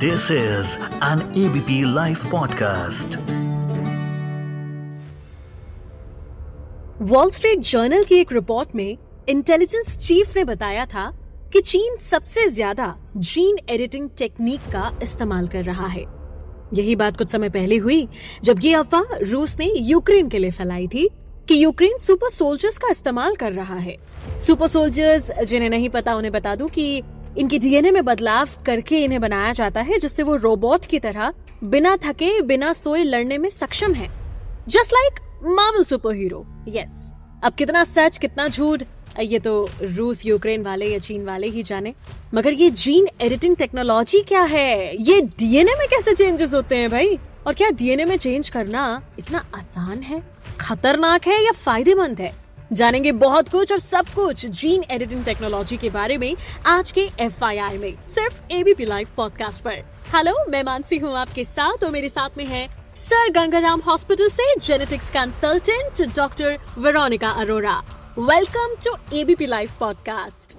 This is an ABP live podcast Wall Street Journal की एक report में intelligence chief ने बताया था कि चीन सबसे ज़्यादा जीन एडिटिंग टेक्निक का इस्तेमाल कर रहा है। यही बात कुछ समय पहले हुई, जब ये अफवाह रूस ने यूक्रेन के लिए फैलाई थी कि यूक्रेन सुपर सोल्जर्स का इस्तेमाल कर रहा है। सुपर सोल्जर्स जिन्हें नहीं पता, उन्हें बता दूँ कि इनके डीएनए में बदलाव करके इन्हें बनाया जाता है, जिससे वो रोबोट की तरह बिना थके, बिना सोए लड़ने में सक्षम है। Just like Marvel superhero yes अब कितना सच, कितना झूठ, ये तो रूस, यूक्रेन वाले या चीन वाले ही जाने। मगर ये जीन एडिटिंग टेक्नोलॉजी क्या है? ये डीएनए में कैसे चेंजेस होते हैं भाई? और क्या डीएनए में चेंज करना इतना आसान है? खतरनाक है या फ़ायदेमंद है? जानेंगे बहुत कुछ और सब कुछ जीन एडिटिंग टेक्नोलॉजी के बारे में आज के एफ़ में सिर्फ़ एबीपी लाइव पॉडकास्ट पर। हेलो मैं मानसी हूँ आपके साथ और मेरे साथ में है सर गंगाराम हॉस्पिटल से genetics consultant doctor Veronica Arora welcome to ABP live podcast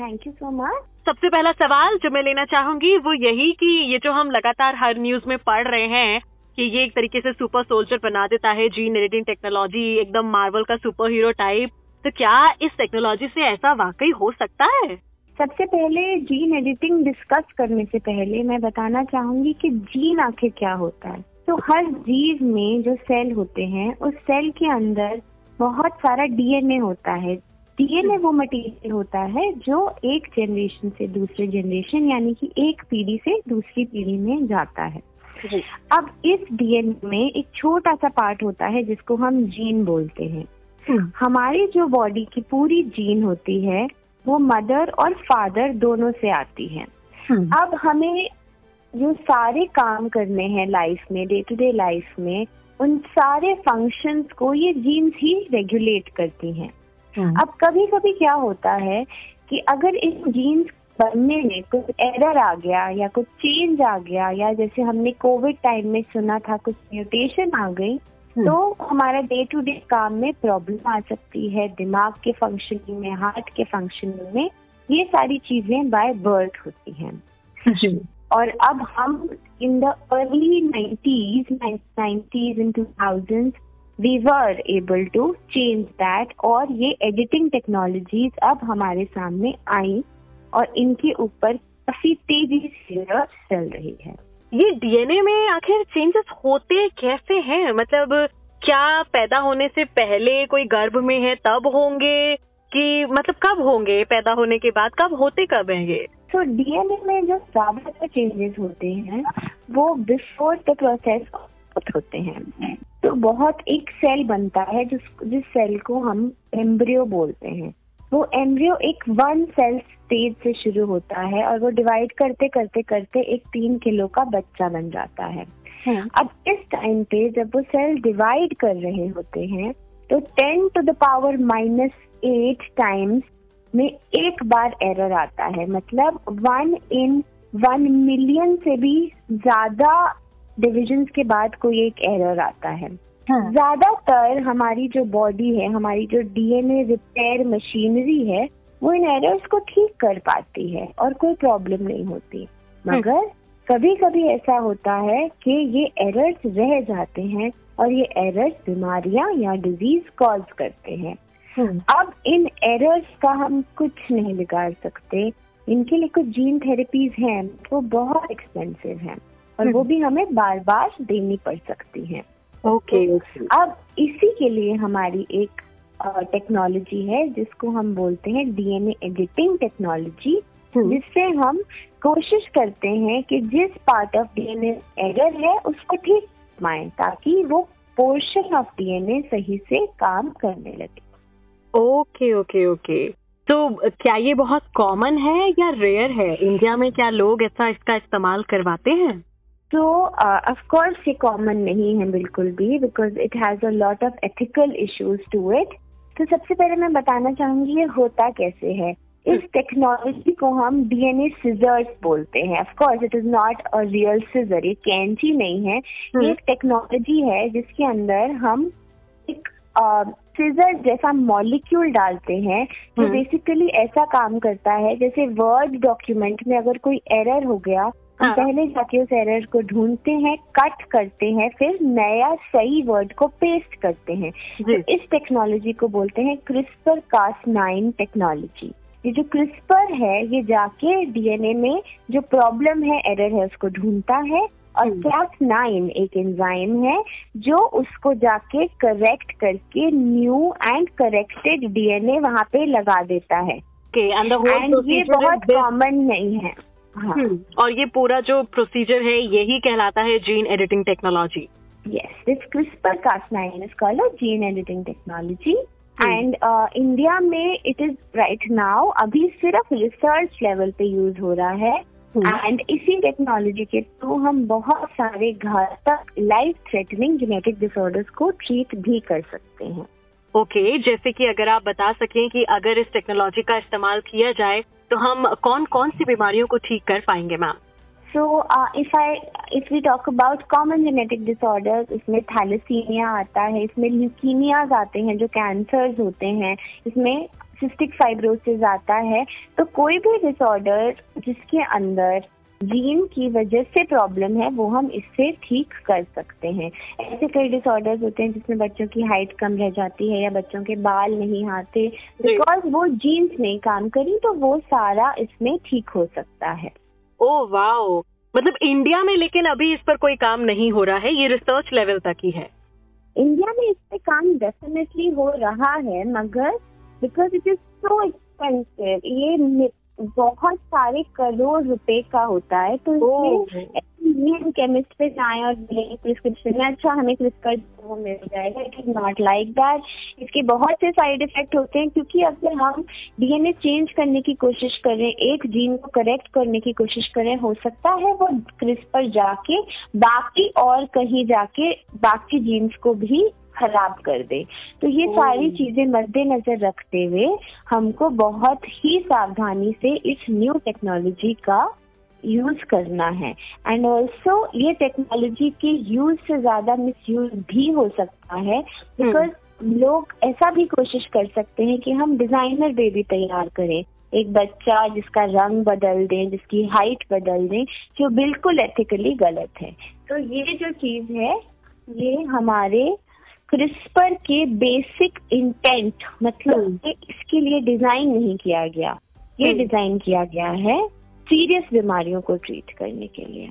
thank you so much सबसे पहला सवाल जो मैं लेना चाहूँगी वो यही कि ये जो हम लगातार हर न्यूज़ में पढ़ रहे हैं कि ये एक तरीके से सुपर सोल्जर बना देता है जीन एडिटिंग टेक्नोलॉजी एकदम मार्वल का सुपर हीरो टाइप तो क्या इस टेक्नोलॉजी से ऐसा वाकई हो सकता है? सबसे पहले जीन एडिटिंग डिस्कस करने से पहले मैं बताना चाहूँगी कि जीन आखिर क्या होता है। तो हर जीव में जो सेल होते हैं, उस सेल के अंदर बहुत सारा डीएनए होता है। डीएनए वो मटेरियल होता है जो एक जनरेशन से दूसरे जनरेशन यानी कि एक पीढ़ी से दूसरी पीढ़ी में जाता है। अब इस डीएनए में एक छोटा सा पार्ट होता है जिसको हम जीन बोलते हैं हम्म। हमारी जो बॉडी की पूरी जीन होती है वो मदर और फादर दोनों से आती है हम्म। अब हमें जो सारे काम करने हैं लाइफ में डे टू डे लाइफ में उन सारे फ़ंक्शंस को ये जीन्स ही रेगुलेट करती हैं हाँ। अब कभी कभी क्या होता है कि अगर इन जीन्स बनने में कुछ एरर आ गया या कुछ चेंज आ गया या जैसे हमने कोविड टाइम में सुना था कुछ म्यूटेशन आ गई हाँ। तो हमारा डे टू डे काम में प्रॉब्लम आ सकती है। दिमाग के फंक्शनिंग में हार्ट के फंक्शनिंग में ये सारी चीज़ें बाय बर्थ होती हैं। और अब हम in the early nineties nineties in two thousand we were able to change that और ये एडिटिंग टेक्नोलॉजीज़ अब हमारे सामने आई। और इनके ऊपर काफ़ी तेज़ी से चल रही है। ये डीएनए में आखिर चेंजेस होते कैसे हैं? मतलब क्या पैदा होने से पहले कोई गर्भ में है तब होंगे कि मतलब कब होंगे? पैदा होने के बाद कब होते कब हैं ये? तो डीएनए में जो ज़्यादातर चेंजेस होते हैं वो बिफोर द प्रोसेस होते हैं। तो बहुत एक सेल बनता है जिस जिस सेल को हम एम्ब्रियो बोलते हैं। वो एम्ब्रियो एक वन सेल स्टेज से शुरू होता है और वो डिवाइड करते करते करते एक तीन किलो का बच्चा बन जाता है हाँ। अब इस टाइम पे जब वो सेल डिवाइड कर रहे होते हैं तो ten to the power minus eight times में एक बार एरर आता है मतलब वन इन वन मिलियन से भी ज़्यादा डिविजन के बाद कोई एक एरर आता है हाँ। ज़्यादातर हमारी जो बॉडी है हमारी जो डीएनए रिपेयर मशीनरी है वो इन एरर्स को ठीक कर पाती है और कोई प्रॉब्लम नहीं होती हाँ। मगर कभी कभी ऐसा होता है कि ये एरर्स रह जाते हैं और ये एरर्स बीमारियाँ या डिज़ीज़ कॉज करते हैं हम्म। अब इन एरर्स का हम कुछ नहीं बिगाड़ सकते इनके लिए कुछ जीन थेरेपीज हैं वो बहुत एक्सपेंसिव हैं और वो हम्म। भी हमें बार बार देनी पड़ सकती हैं ओके okay, अब इसी के लिए हमारी एक टेक्नोलॉजी है जिसको हम बोलते हैं डीएनए एडिटिंग टेक्नोलॉजी जिससे हम कोशिश करते हैं कि जिस पार्ट ऑफ़ डीएनए एरर है उसको ठीक माए ताकि वो पोर्शन ऑफ़ डीएनए सही से काम करने लगे। Okay okay okay. तो क्या ये बहुत कॉमन है या रेयर है? इंडिया में क्या लोग ऐसा इसका इस्तेमाल करवाते हैं? तो ऑफ़ कोर्स ये कॉमन नहीं है बिल्कुल भी because it has a lot of ethical issues to it तो सबसे पहले मैं बताना चाहूँगी ये होता कैसे है। इस टेक्नोलॉजी को हम डीएनए सिजर्स बोलते हैं। Of course it is not a real scissor ये कैंची नहीं है। ये हम्म। एक टेक्नोलॉजी है जिसके अंदर हम एक सीजर जैसा मॉलिक्यूल डालते हैं जो बेसिकली हम्म। ऐसा काम करता है। जैसे वर्ड डॉक्यूमेंट में अगर कोई एरर हो गया हाँ। पहले जाके उस एरर को ढूंढते हैं कट करते हैं फिर नया सही वर्ड को पेस्ट करते हैं। तो इस टेक्नोलॉजी को बोलते हैं क्रिस्पर कास नाइन टेक्नोलॉजी ये जो क्रिस्पर है ये जाके डीएनए में जो प्रॉब्लम है एरर है उसको ढूंढता है और हम्म। कैस नाइन एक एंजाइम है जो उसको जाके करेक्ट करके न्यू एंड करेक्टेड डीएनए वहाँ पे लगा देता है। एंड ये बहुत कॉमन नहीं है। हाँ हम्म, और ये पूरा जो प्रोसीजर है यही कहलाता है gene editing technology Yes, this CRISPR-Cas9 is called a gene editing technology. Hmm. And India में इट इज़ राइट नाउ अभी सिर्फ़ रिसर्च लेवल पे यूज़ हो रहा है Hmm. एंड इसी टेक्नोलॉजी के थ्रू हम बहुत सारे घातक लाइफ थ्रेटनिंग जेनेटिक डिसऑर्डर्स को ट्रीट भी कर सकते हैं ओके okay, जैसे कि अगर आप बता सकें कि अगर इस टेक्नोलॉजी का इस्तेमाल किया जाए तो हम कौन कौन सी बीमारियों को ठीक कर पाएँगे ma'am so if I if we talk about common genetic disorder इसमें थैलेसीमिया आता है, इसमें ल्यूकीमियाज आते हैं, जो कैंसर्स होते हैं, इसमें सिस्टिक फाइब्रोसिस आता है तो कोई भी डिसऑर्डर जिसके अंदर जीन की वजह से प्रॉब्लम है वो हम इससे ठीक कर सकते हैं। ऐसे कई डिसऑर्डर्स होते हैं जिसमें बच्चों की हाइट कम रह जाती है या बच्चों के बाल नहीं आते बिकॉज़ वो जीन्स नहीं काम करी तो वो सारा इसमें ठीक हो सकता है। Oh wow! मतलब इंडिया में लेकिन अभी इस पर कोई काम नहीं हो रहा है ये रिसर्च लेवल तक ही है। इंडिया में इस पे काम डेफिनेटली हो रहा है मगर because it is so expensive ये बहुत सारे करोड़ रुपए का होता है तो इसमें हम केमिस्ट पे जाएँ और लें प्रिस्क्रिप्शन में अच्छा हमें क्रिस्पर वो मिल जाएगा it is not like that इसके बहुत से साइड इफ़ेक्ट होते हैं क्योंकि अगर हम डीएनए चेंज करने की कोशिश करें एक जीन को करेक्ट करने की कोशिश करें हो सकता है वो क्रिस्पर जाके बाकी और कहीं जाके बाकी जीन्स को भी खराब कर दे। तो ये सारी चीज़ें मद्देनजर रखते हुए हमको बहुत ही सावधानी से इस न्यू टेक्नोलॉजी का यूज़ करना है। एंड ऑल्सो ये टेक्नोलॉजी के यूज़ से ज़्यादा मिस यूज़ भी हो सकता है बिकॉज़ लोग ऐसा भी कोशिश कर सकते हैं कि हम डिज़ाइनर बेबी तैयार करें। एक बच्चा जिसका रंग बदल दें जिसकी हाइट बदल दें जो बिल्कुल एथिकली गलत है। तो ये जो चीज़ है ये हमारे क्रिस्पर के बेसिक इंटेंट मतलब ये कि इसके लिए डिज़ाइन नहीं किया गया ये। डिज़ाइन किया गया है सीरियस बीमारियों को ट्रीट करने के लिए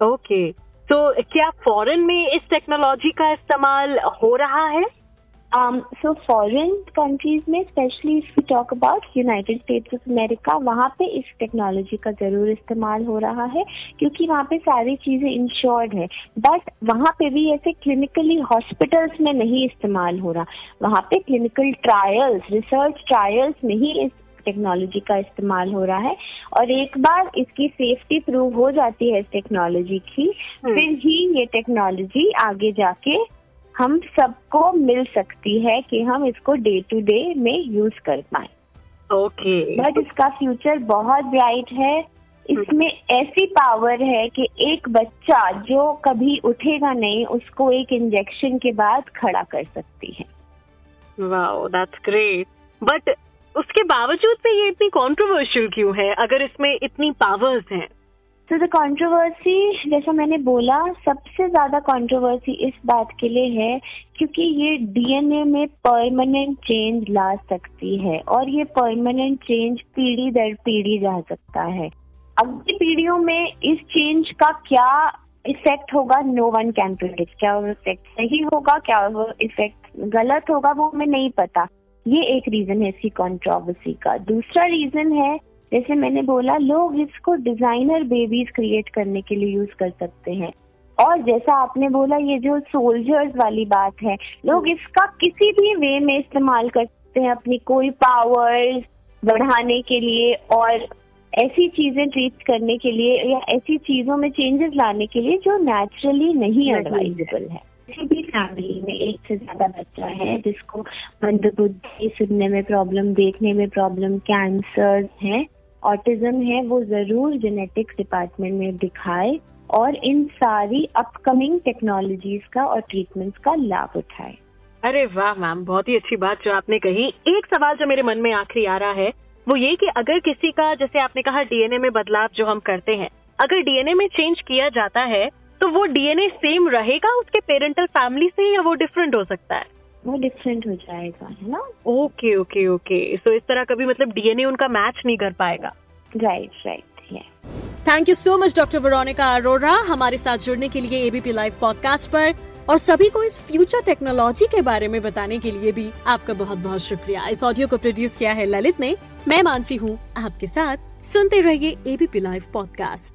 ओके okay. तो क्या फॉरेन में इस टेक्नोलॉजी का इस्तेमाल हो रहा है um, so foreign countries में specially if we talk about United States of America वहाँ पे इस टेक्नोलॉजी का ज़रूर इस्तेमाल हो रहा है क्योंकि वहाँ पे सारी चीज़ें इंश्योर्ड है। बट वहाँ पे भी ऐसे क्लिनिकली हॉस्पिटल्स में नहीं इस्तेमाल हो रहा। वहाँ पे क्लिनिकल ट्रायल्स रिसर्च ट्रायल्स में ही इस टेक्नोलॉजी का इस्तेमाल हो रहा है। और एक बार इसकी सेफ्टी प्रूव हो जाती है इस टेक्नोलॉजी की हम्म। फिर ही ये टेक्नोलॉजी आगे जाके हम सबको मिल सकती है कि हम इसको डे टू डे में यूज़ कर पाए। Okay okay. बट इसका फ्यूचर बहुत ब्राइट है। इसमें ऐसी पावर है कि एक बच्चा जो कभी उठेगा नहीं उसको एक इंजेक्शन के बाद खड़ा कर सकती है। वाओ दैट्स ग्रेट बट उसके बावजूद भी ये इतनी कंट्रोवर्शियल क्यों है? अगर इसमें इतनी पावर्स हैं। तो द कंट्रोवर्सी जैसा मैंने बोला, सबसे ज़्यादा कंट्रोवर्सी इस बात के लिए है क्योंकि ये डीएनए में परमानेंट चेंज ला सकती है और ये परमानेंट चेंज पीढ़ी दर पीढ़ी जा सकता है। अगली पीढ़ियों में इस चेंज का क्या इफ़ेक्ट होगा नो वन कैन प्रिडिक्ट क्या वो इफ़ेक्ट सही होगा, क्या वो इफ़ेक्ट गलत होगा, वो हमें नहीं पता। ये एक रीजन है इसकी कंट्रोवर्सी का। दूसरा रीजन है जैसे मैंने बोला लोग इसको डिज़ाइनर बेबीज क्रिएट करने के लिए यूज़ कर सकते हैं। और जैसा आपने बोला ये जो सोल्जर्स वाली बात है लोग इसका किसी भी वे में इस्तेमाल कर सकते हैं अपनी कोई पावर्स बढ़ाने के लिए और ऐसी चीज़ें ट्रीट करने के लिए या ऐसी चीज़ों में चेंजेस लाने के लिए जो नेचुरली नहीं नहीं एडवाइजेबल है। किसी भी फैमिली में एक से ज़्यादा बच्चा है जिसको मंदबुद्धि सुनने में प्रॉब्लम देखने में प्रॉब्लम कैंसर है ऑटिज्म है, वो ज़रूर जेनेटिक्स डिपार्टमेंट में दिखाए और इन सारी अपकमिंग टेक्नोलॉजीज़ का और ट्रीटमेंट्स का लाभ उठाए। अरे वाह मैम, बहुत ही अच्छी बात जो आपने कही। एक सवाल जो मेरे मन में आखिरी आ रहा है, वो ये कि अगर किसी का, जैसे आपने कहा डीएनए में बदलाव जो हम करते हैं, अगर डीएनए में चेंज किया जाता है तो वो डीएनए सेम रहेगा उसके पेरेंटल फैमिली से या वो डिफरेंट हो सकता है? वो डिफरेंट हो जाएगा है ना? ओके ओके ओके सो इस तरह कभी मतलब डीएनए उनका मैच नहीं कर पाएगा। Right right thank you so much doctor Veronica Arora हमारे साथ जुड़ने के लिए एबीपी लाइव पॉडकास्ट पर। और सभी को इस फ्यूचर टेक्नोलॉजी के बारे में बताने के लिए भी आपका बहुत बहुत शुक्रिया। इस ऑडियो को प्रोड्यूस किया है ललित ने। मैं मानसी हूँ आपके साथ सुनते रहिए ABP live podcast